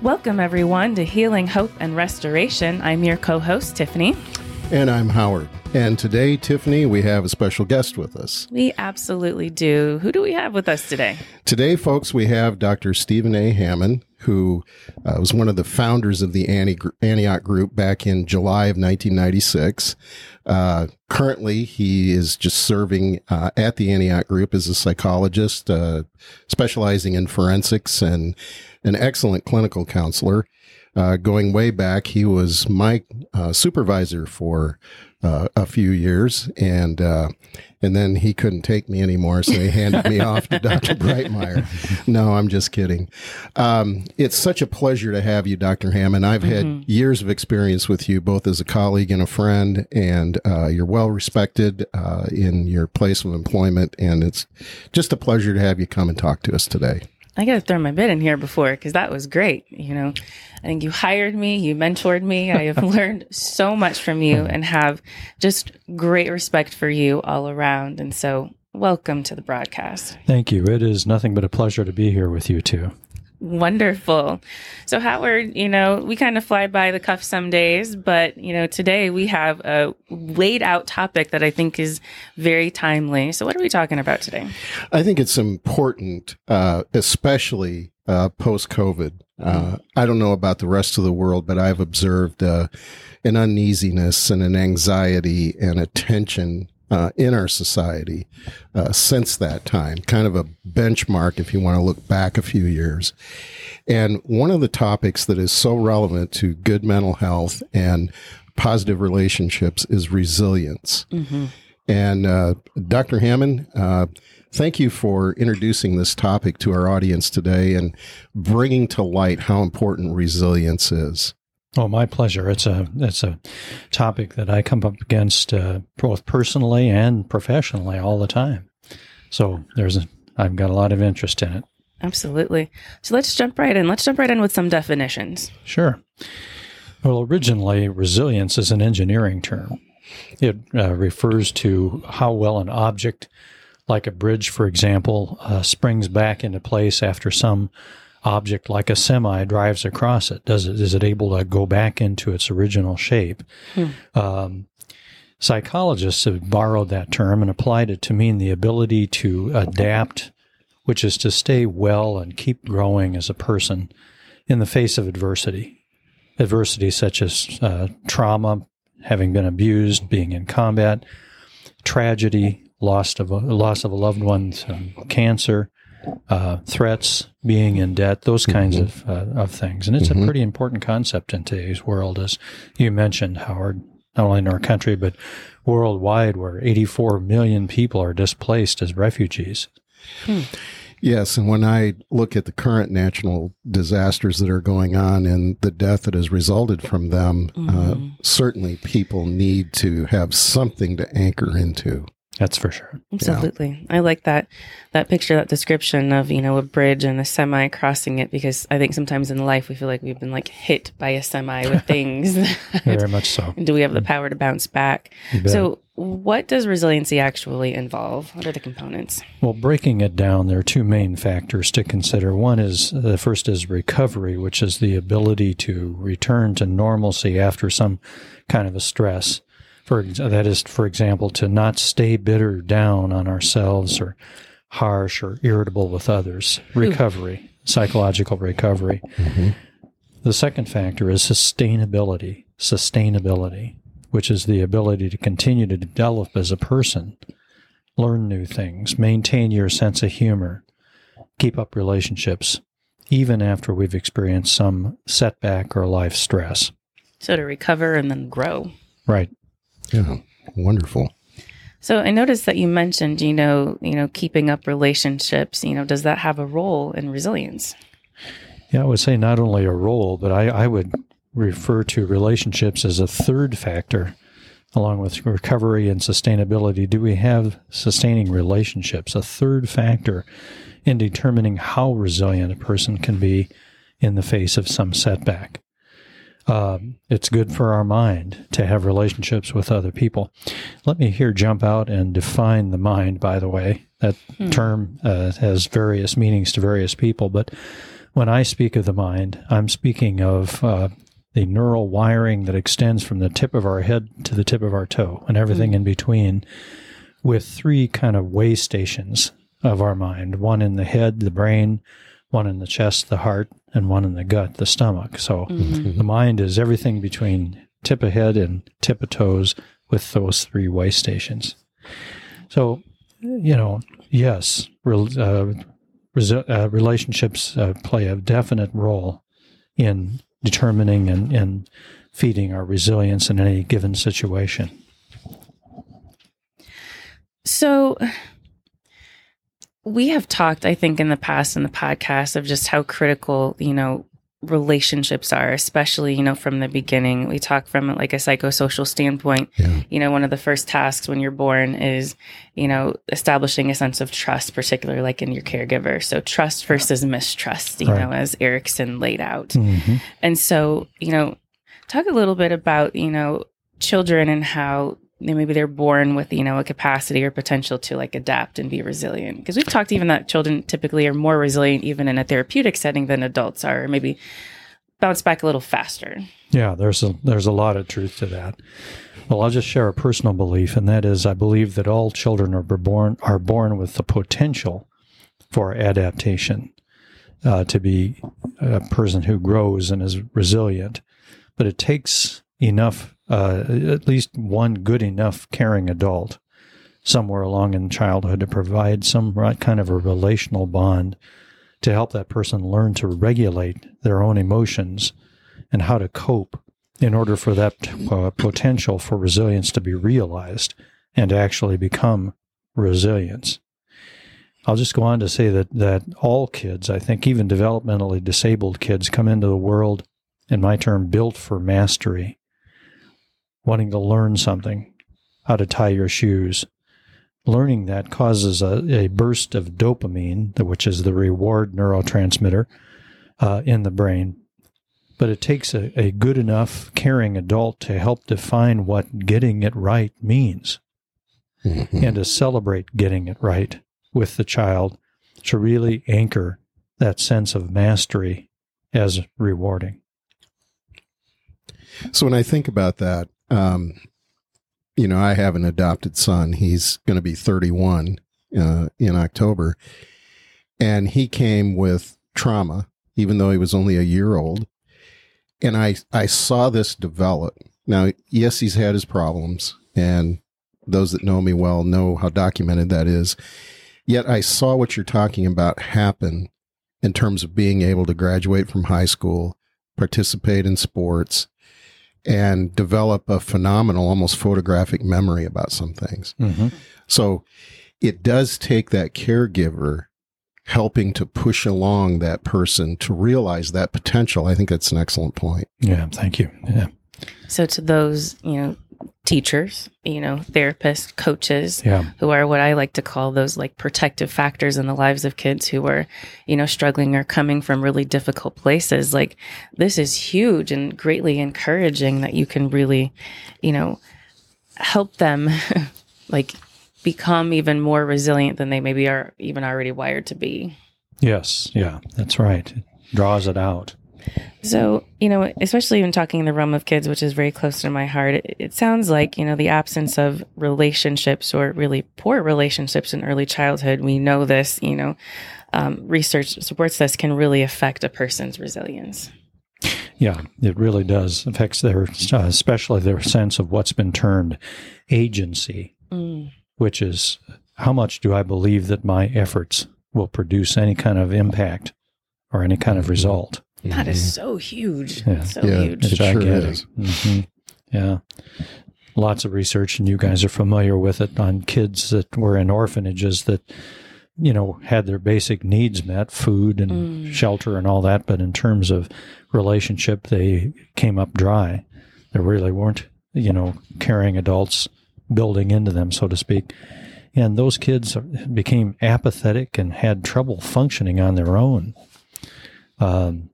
Welcome, everyone, to Healing, Hope, and Restoration. I'm your co host, Tiffany. And I'm Howard. And today, Tiffany, we have a special guest with us. We absolutely do. Who do we have with us today? Today, folks, we have Dr. Stephen A. Hamon, who uh, was one of the founders of the Antioch Group back in July of 1996. Uh, currently, he is just serving uh, at the Antioch Group as a psychologist, uh, specializing in forensics and an excellent clinical counselor. Uh, going way back, he was my uh, supervisor for uh, a few years, and uh, and then he couldn't take me anymore, so he handed me off to Dr. Breitmeyer. No, I'm just kidding. Um, it's such a pleasure to have you, Dr. Hamon. I've had mm-hmm. years of experience with you, both as a colleague and a friend, and uh, you're well respected uh, in your place of employment, and it's just a pleasure to have you come and talk to us today. I got to throw my bit in here before because that was great. You know, I think you hired me, you mentored me. I have learned so much from you and have just great respect for you all around. And so, welcome to the broadcast. Thank you. It is nothing but a pleasure to be here with you too. Wonderful. So, Howard, you know, we kind of fly by the cuff some days, but, you know, today we have a laid out topic that I think is very timely. So, what are we talking about today? I think it's important, uh, especially uh, post COVID. Uh, I don't know about the rest of the world, but I've observed uh, an uneasiness and an anxiety and a tension uh, in our society uh, since that time, kind of a benchmark if you want to look back a few years. And one of the topics that is so relevant to good mental health and positive relationships is resilience. Mm-hmm. And uh, Dr. Hamon, uh, thank you for introducing this topic to our audience today and bringing to light how important resilience is. Oh, my pleasure. It's a it's a topic that I come up against uh, both personally and professionally all the time. So there's a, I've got a lot of interest in it. Absolutely. So let's jump right in. Let's jump right in with some definitions. Sure. Well, originally, resilience is an engineering term. It uh, refers to how well an object, like a bridge, for example, uh, springs back into place after some object like a semi drives across it? Does it is it able to go back into its original shape? Hmm. Um, psychologists have borrowed that term and applied it to mean the ability to adapt, which is to stay well and keep growing as a person in the face of adversity. Adversity such as uh, trauma, having been abused, being in combat, tragedy, loss of a, loss of a loved one, um, cancer, uh, threats, being in debt, those kinds mm-hmm. of, uh, of things. And it's mm-hmm. a pretty important concept in today's world, as you mentioned, Howard, not only in our country, but worldwide, where 84 million people are displaced as refugees. Hmm. Yes, and when I look at the current national disasters that are going on and the death that has resulted from them, uh, mm-hmm. uh, certainly people need to have something to anchor into. That's for sure. Absolutely. Yeah. I like that that picture, that description of, you know, a bridge and a semi crossing it because I think sometimes in life we feel like we've been like hit by a semi with things. Very much so. do we have the power to bounce back? So what does resiliency actually involve? What are the components? Well, breaking it down, there are two main factors to consider. One is uh, the first is recovery, which is the ability to return to normalcy after some kind of a stress. For that is, for example, to not stay bitter down on ourselves or harsh or irritable with others. Recovery, psychological recovery. Mm-hmm. The second factor is sustainability. Sustainability, which is the ability to continue to develop as a person, learn new things, maintain your sense of humor, keep up relationships, even after we've experienced some setback or life stress. So to recover and then grow. Right. Yeah, wonderful. So I noticed that you mentioned, you know, you know, keeping up relationships. You know, does that have a role in resilience? Yeah, I would say not only a role, but I, I would refer to relationships as a third factor, along with recovery and sustainability. Do we have sustaining relationships? A third factor in determining how resilient a person can be in the face of some setback. Um, it's good for our mind to have relationships with other people. Let me here jump out and define the mind, by the way. That hmm. term uh, has various meanings to various people, but when I speak of the mind, I'm speaking of uh, the neural wiring that extends from the tip of our head to the tip of our toe and everything in between, with three kind of way stations of our mind one in the head, the brain, one in the chest, the heart, and one in the gut, the stomach. So the mind is everything between tip of head and tip of toes with those three way stations. So, you know, yes, rel- uh, resi- uh, relationships uh, play a definite role in determining and, and feeding our resilience in any given situation. So we have talked, I think, in the past in the podcast of just how critical, you know, relationships are, especially, you know, from the beginning. We talk from like a psychosocial standpoint. Yeah. You know, one of the first tasks when you're born is, you know, establishing a sense of trust, particularly like in your caregiver. So trust versus mistrust, you Right. know, as Erikson laid out. Mm-hmm. And so, you know, talk a little bit about, you know, children and how maybe they're born with, you know, a capacity or potential to like adapt and be resilient. Because we've talked even that children typically are more resilient even in a therapeutic setting than adults are, or maybe bounce back a little faster. Yeah, there's a there's a lot of truth to that. Well, I'll just share a personal belief, and that is, I believe that all children are born are born with the potential for adaptation, uh, to be a person who grows and is resilient. But it takes enough, uh, at least one good enough caring adult somewhere along in childhood to provide some kind of a relational bond to help that person learn to regulate their own emotions and how to cope in order for that uh, potential for resilience to be realized and actually become resilience. I'll just go on to say that that all kids, I think even developmentally disabled kids come into the world in my term built for mastery, wanting to learn something, how to tie your shoes. Learning that causes a, a burst of dopamine, which is the reward neurotransmitter uh, in the brain, but it takes a, a good enough caring adult to help define what getting it right means Mhm. and to celebrate getting it right with the child to really anchor that sense of mastery as rewarding. So when I think about that, um, you know, I have an adopted son. He's going to be 31 uh, in October, and he came with trauma, even though he was only a year old. And I I saw this develop. Now, yes, he's had his problems, and those that know me well know how documented that is. Yet I saw what you're talking about happen in terms of being able to graduate from high school, participate in sports, and develop a phenomenal, almost photographic memory about some things. Mm-hmm. So it does take that caregiver helping to push along that person to realize that potential. I think that's an excellent point. Yeah, thank you. Yeah, So to those, you know, teachers, you know, therapists, coaches, yeah, who are what I like to call those like protective factors in the lives of kids who are, you know, struggling or coming from really difficult places. Like this is huge and greatly encouraging that you can really, you know, help them like become even more resilient than they maybe are even already wired to be. yes, yeah, that's right. It draws it out. So, you know, especially when talking in the realm of kids, which is very close to my heart, it, it sounds like, you know, the absence of relationships or really poor relationships in early childhood, we know this, you know, um, research supports this can really affect a person's resilience. Yeah, it really does affects their, especially their sense of what's been termed agency, Mm. which is how much do I believe that my efforts will produce any kind of impact or any kind of result. That is so huge. Yeah. So Yeah. huge. It sure gigantic. is. Mhm. Yeah. Lots of research, and you guys are familiar with it on kids that were in orphanages that, you know, had their basic needs met food and Mm. shelter and all that. But in terms of relationship, they came up dry. There really weren't, you know, caring adults building into them, so to speak. And those kids became apathetic and had trouble functioning on their own. Um,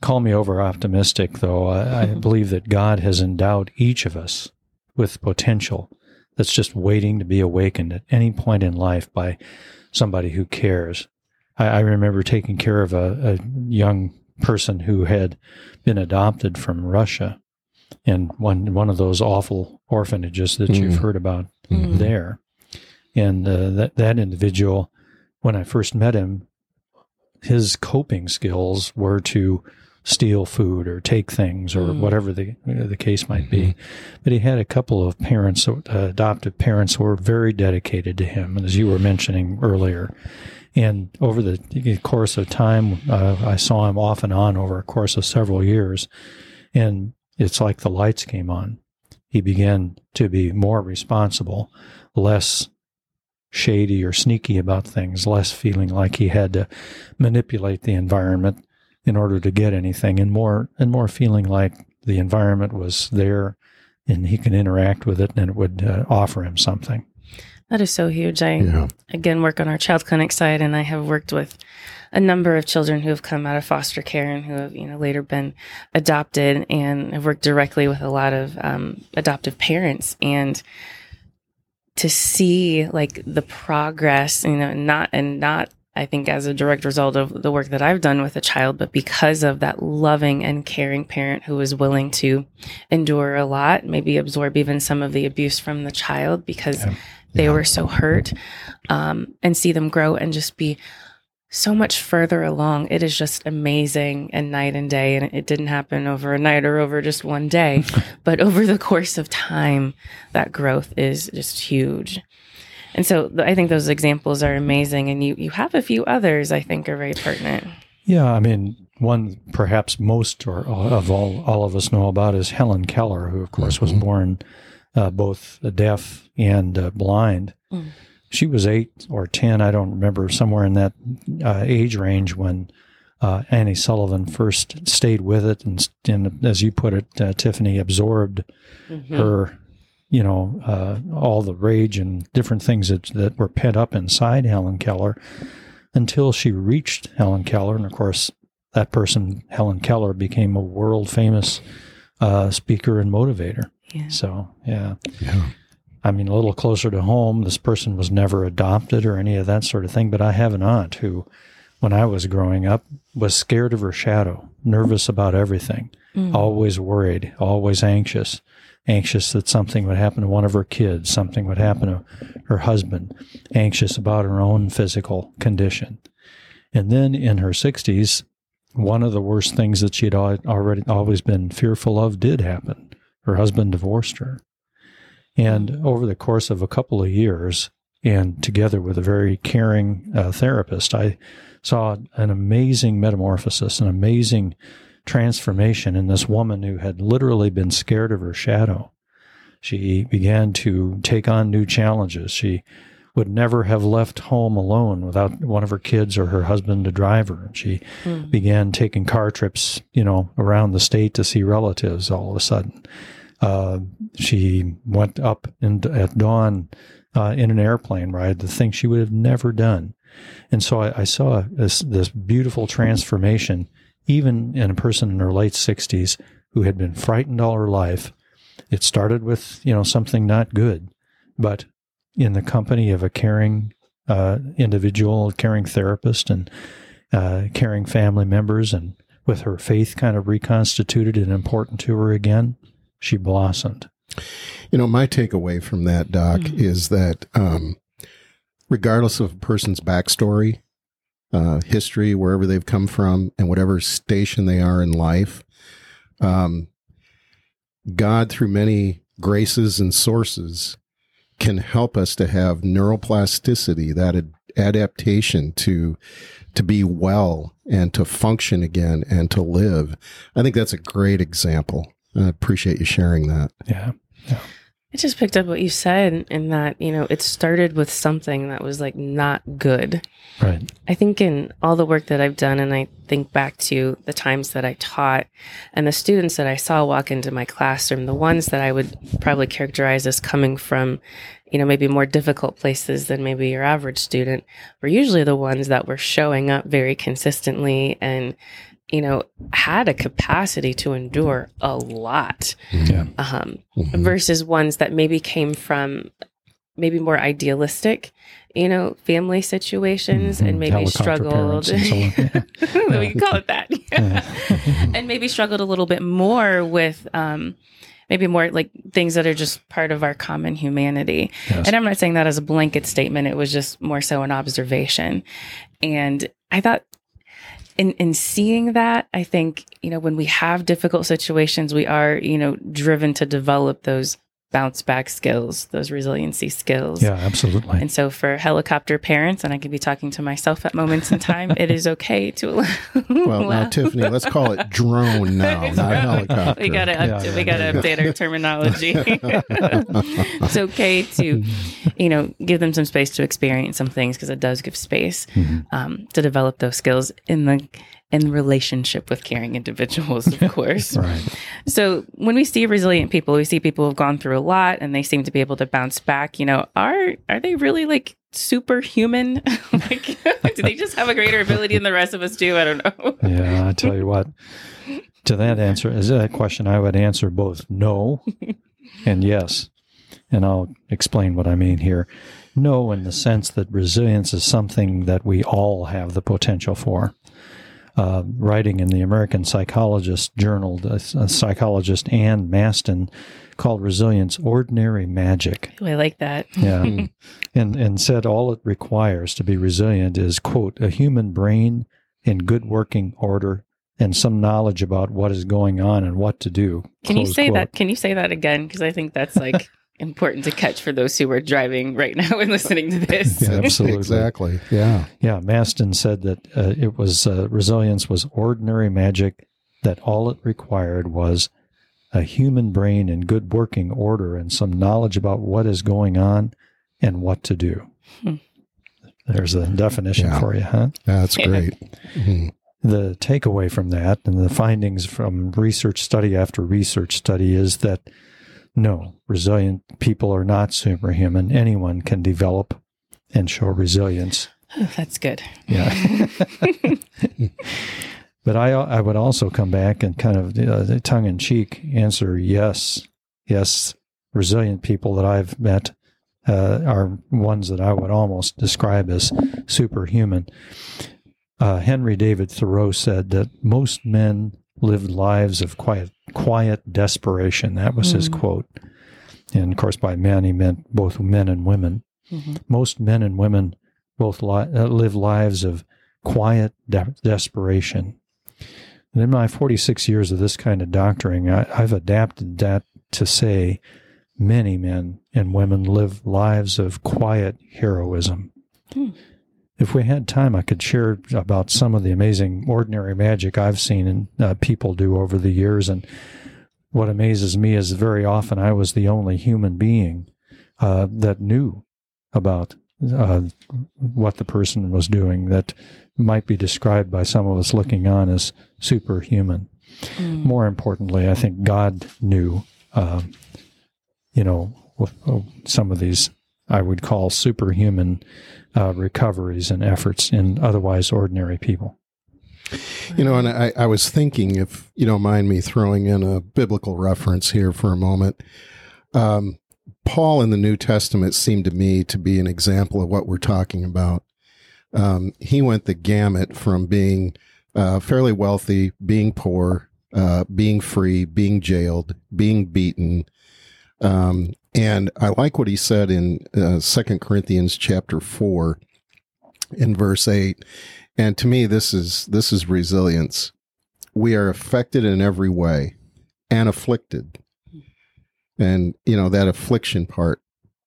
call me over optimistic, though. I, I believe that God has endowed each of us with potential that's just waiting to be awakened at any point in life by somebody who cares. I, I remember taking care of a, a young person who had been adopted from Russia in one one of those awful orphanages that you've Mm. heard about Mm. there. And uh, that that individual, when I first met him, his coping skills were to steal food or take things or Mm. whatever the the case might be. But he had a couple of parents, uh, adoptive parents, who were very dedicated to him, as you were mentioning earlier. And over the course of time, uh, I saw him off and on over a course of several years. And it's like the lights came on. He began to be more responsible, less shady or sneaky about things, less feeling like he had to manipulate the environment in order to get anything, and more and more feeling like the environment was there and he can interact with it and it would uh, offer him something. That is so huge. I Yeah. again work on our child clinic side, and I have worked with a number of children who have come out of foster care and who have you know later been adopted, and I've worked directly with a lot of um, adoptive parents and to see like the progress, you know, not and not I think as a direct result of the work that I've done with a child, but because of that loving and caring parent who is willing to endure a lot, maybe absorb even some of the abuse from the child because Yeah. they Yeah. were so hurt, um, and see them grow and just be so much further along. It is just amazing and night and day. And it didn't happen over a night or over just one day, but over the course of time, that growth is just huge. And so I think those examples are amazing. And you, you have a few others I think are very pertinent. Yeah, I mean, one perhaps most or of all all of us know about is Helen Keller, who of course was Mhm. born uh, both deaf and uh, blind. Mm. She was eight or ten, I don't remember, somewhere in that uh, age range when uh, Annie Sullivan first stayed with it, and, and as you put it, uh, Tiffany absorbed Mhm. her, you know, uh, all the rage and different things that, that were pent up inside Helen Keller until she reached Helen Keller. And of course, that person, Helen Keller, became a world famous uh, speaker and motivator. Yeah. So, yeah. Yeah. I mean, a little closer to home, this person was never adopted or any of that sort of thing. But I have an aunt who, when I was growing up, was scared of her shadow, nervous about everything Mm. always worried, always anxious, anxious that something would happen to one of her kids, something would happen to her husband, anxious about her own physical condition. And then in her 60s, one of the worst things that she'd already always been fearful of did happen. Her husband divorced her. And over the course of a couple of years, and together with a very caring uh, therapist, I saw an amazing metamorphosis, an amazing transformation in this woman who had literally been scared of her shadow. She began to take on new challenges. She would never have left home alone without one of her kids or her husband to drive her. She Mm. began taking car trips, you know, around the state to see relatives all of a sudden. Uh, she went up in, at dawn uh, in an airplane ride, the thing she would have never done. And so I, I saw this, this beautiful transformation, even in a person in her late 60s who had been frightened all her life. It started with, you know, something not good, but in the company of a caring uh, individual, a caring therapist, and uh, caring family members, and with her faith kind of reconstituted and important to her again, she blossomed. You know, my takeaway from that, Doc, Mhm. is that um, regardless of a person's backstory, uh, history, wherever they've come from, and whatever station they are in life, um, God, through many graces and sources, can help us to have neuroplasticity, that ad- adaptation to to be well and to function again and to live. I think that's a great example. I appreciate you sharing that. Yeah. I just picked up what you said in that, you know, it started with something that was like not good. Right. I think in all the work that I've done, and I think back to the times that I taught and the students that I saw walk into my classroom, the ones that I would probably characterize as coming from, you know, maybe more difficult places than maybe your average student were usually the ones that were showing up very consistently and, you know, had a capacity to endure a lot Yeah. um, Mhm. versus ones that maybe came from maybe more idealistic, you know, family situations and maybe struggled. and so on. we can call it that. and maybe struggled a little bit more with um, maybe more like things that are just part of our common humanity. Yes. And I'm not saying that as a blanket statement, it was just more so an observation. And I thought in in seeing that, I think, you know, when we have difficult situations, we are, you know, driven to develop those bounce back skills, those resiliency skills. Yeah, absolutely. And so for helicopter parents, and I could be talking to myself at moments in time, it is okay to allow. Well, now, Tiffany, let's call it drone now, not wrong. helicopter. We gotta Yeah, up- yeah, we gotta update our terminology. it's okay to, you know, give them some space to experience some things because it does give space um, to develop those skills in the in relationship with caring individuals, of course. Right. So when we see resilient people, we see people who've gone through a lot and they seem to be able to bounce back. You know, are are they really like superhuman? like, do they just have a greater ability than the rest of us do? I don't know. Yeah, I tell you what. To that answer, is that question, I would answer both no and yes. And I'll explain what I mean here. No, in the sense that resilience is something that we all have the potential for. Uh, writing in the American Psychologist Journal, the a psychologist Ann Masten called resilience ordinary magic. Ooh, I like that. Yeah. and, and said all it requires to be resilient is, quote, a human brain in good working order and some knowledge about what is going on and what to do. Can you say quote. that? Can you say that again? Because I think that's like important to catch for those who are driving right now and listening to this. Yeah, absolutely. Exactly. Yeah. Yeah, Masten said that uh, it was uh, resilience was ordinary magic, that all it required was a human brain in good working order and some knowledge about what is going on and what to do. Hmm. There's a definition Yeah. for you, huh? That's Yeah. great. Mhm. The takeaway from that and the findings from research study after research study is that no, resilient people are not superhuman. Anyone can develop and show resilience. that's good. Yeah. but I, I would also come back and kind of uh, tongue in cheek answer yes. Yes, resilient people that I've met uh, are ones that I would almost describe as superhuman. Uh, Henry David Thoreau said that most men lived lives of quiet, quiet desperation. That was his Mm. quote. And of course, by men, he meant both men and women. Mhm. Most men and women both li- uh, live lives of quiet de- desperation. And in my 46 years of this kind of doctoring, I, I've adapted that to say many men and women live lives of quiet heroism. Hmm. If we had time, I could share about some of the amazing ordinary magic I've seen and uh, people do over the years. And what amazes me is very often I was the only human being uh, that knew about uh, what the person was doing that might be described by some of us looking on as superhuman. Mm. More importantly, I think God knew, um, you know, some of these I would call superhuman uh, recoveries and efforts in otherwise ordinary people. You know, and I, I was thinking, if you don't mind me throwing in a biblical reference here for a moment, um, Paul in the New Testament seemed to me to be an example of what we're talking about. Um, he went the gamut from being uh, fairly wealthy, being poor, uh, being free, being jailed, being beaten. Um, and I like what he said in uh, Second Corinthians chapter four, in verse eight. And to me, this is this is resilience. We are affected in every way, and afflicted, and you know that affliction part,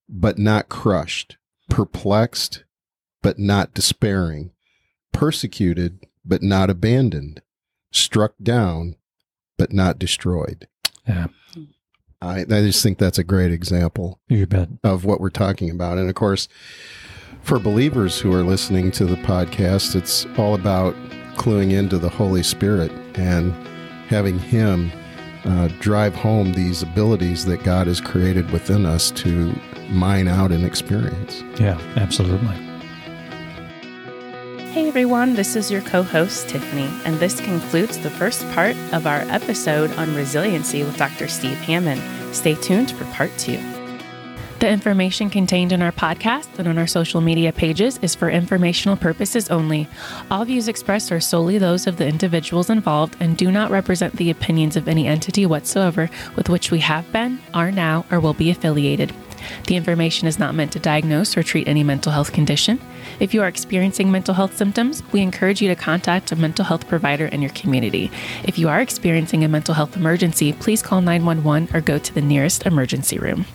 but not crushed, perplexed, but not despairing, persecuted, but not abandoned, struck down, but not destroyed. Yeah, I, I just think that's a great example of what we're talking about. And of course, for believers who are listening to the podcast, it's all about cluing into the Holy Spirit and having Him uh, drive home these abilities that God has created within us to mine out and experience. Yeah, absolutely. Hey everyone, this is your co host, Tiffany, and this concludes the first part of our episode on resiliency with Dr. Steve Hamon. Stay tuned for part two. The information contained in our podcast and on our social media pages is for informational purposes only. All views expressed are solely those of the individuals involved and do not represent the opinions of any entity whatsoever with which we have been, are now, or will be affiliated. The information is not meant to diagnose or treat any mental health condition. If you are experiencing mental health symptoms, we encourage you to contact a mental health provider in your community. If you are experiencing a mental health emergency, please call 911 or go to the nearest emergency room.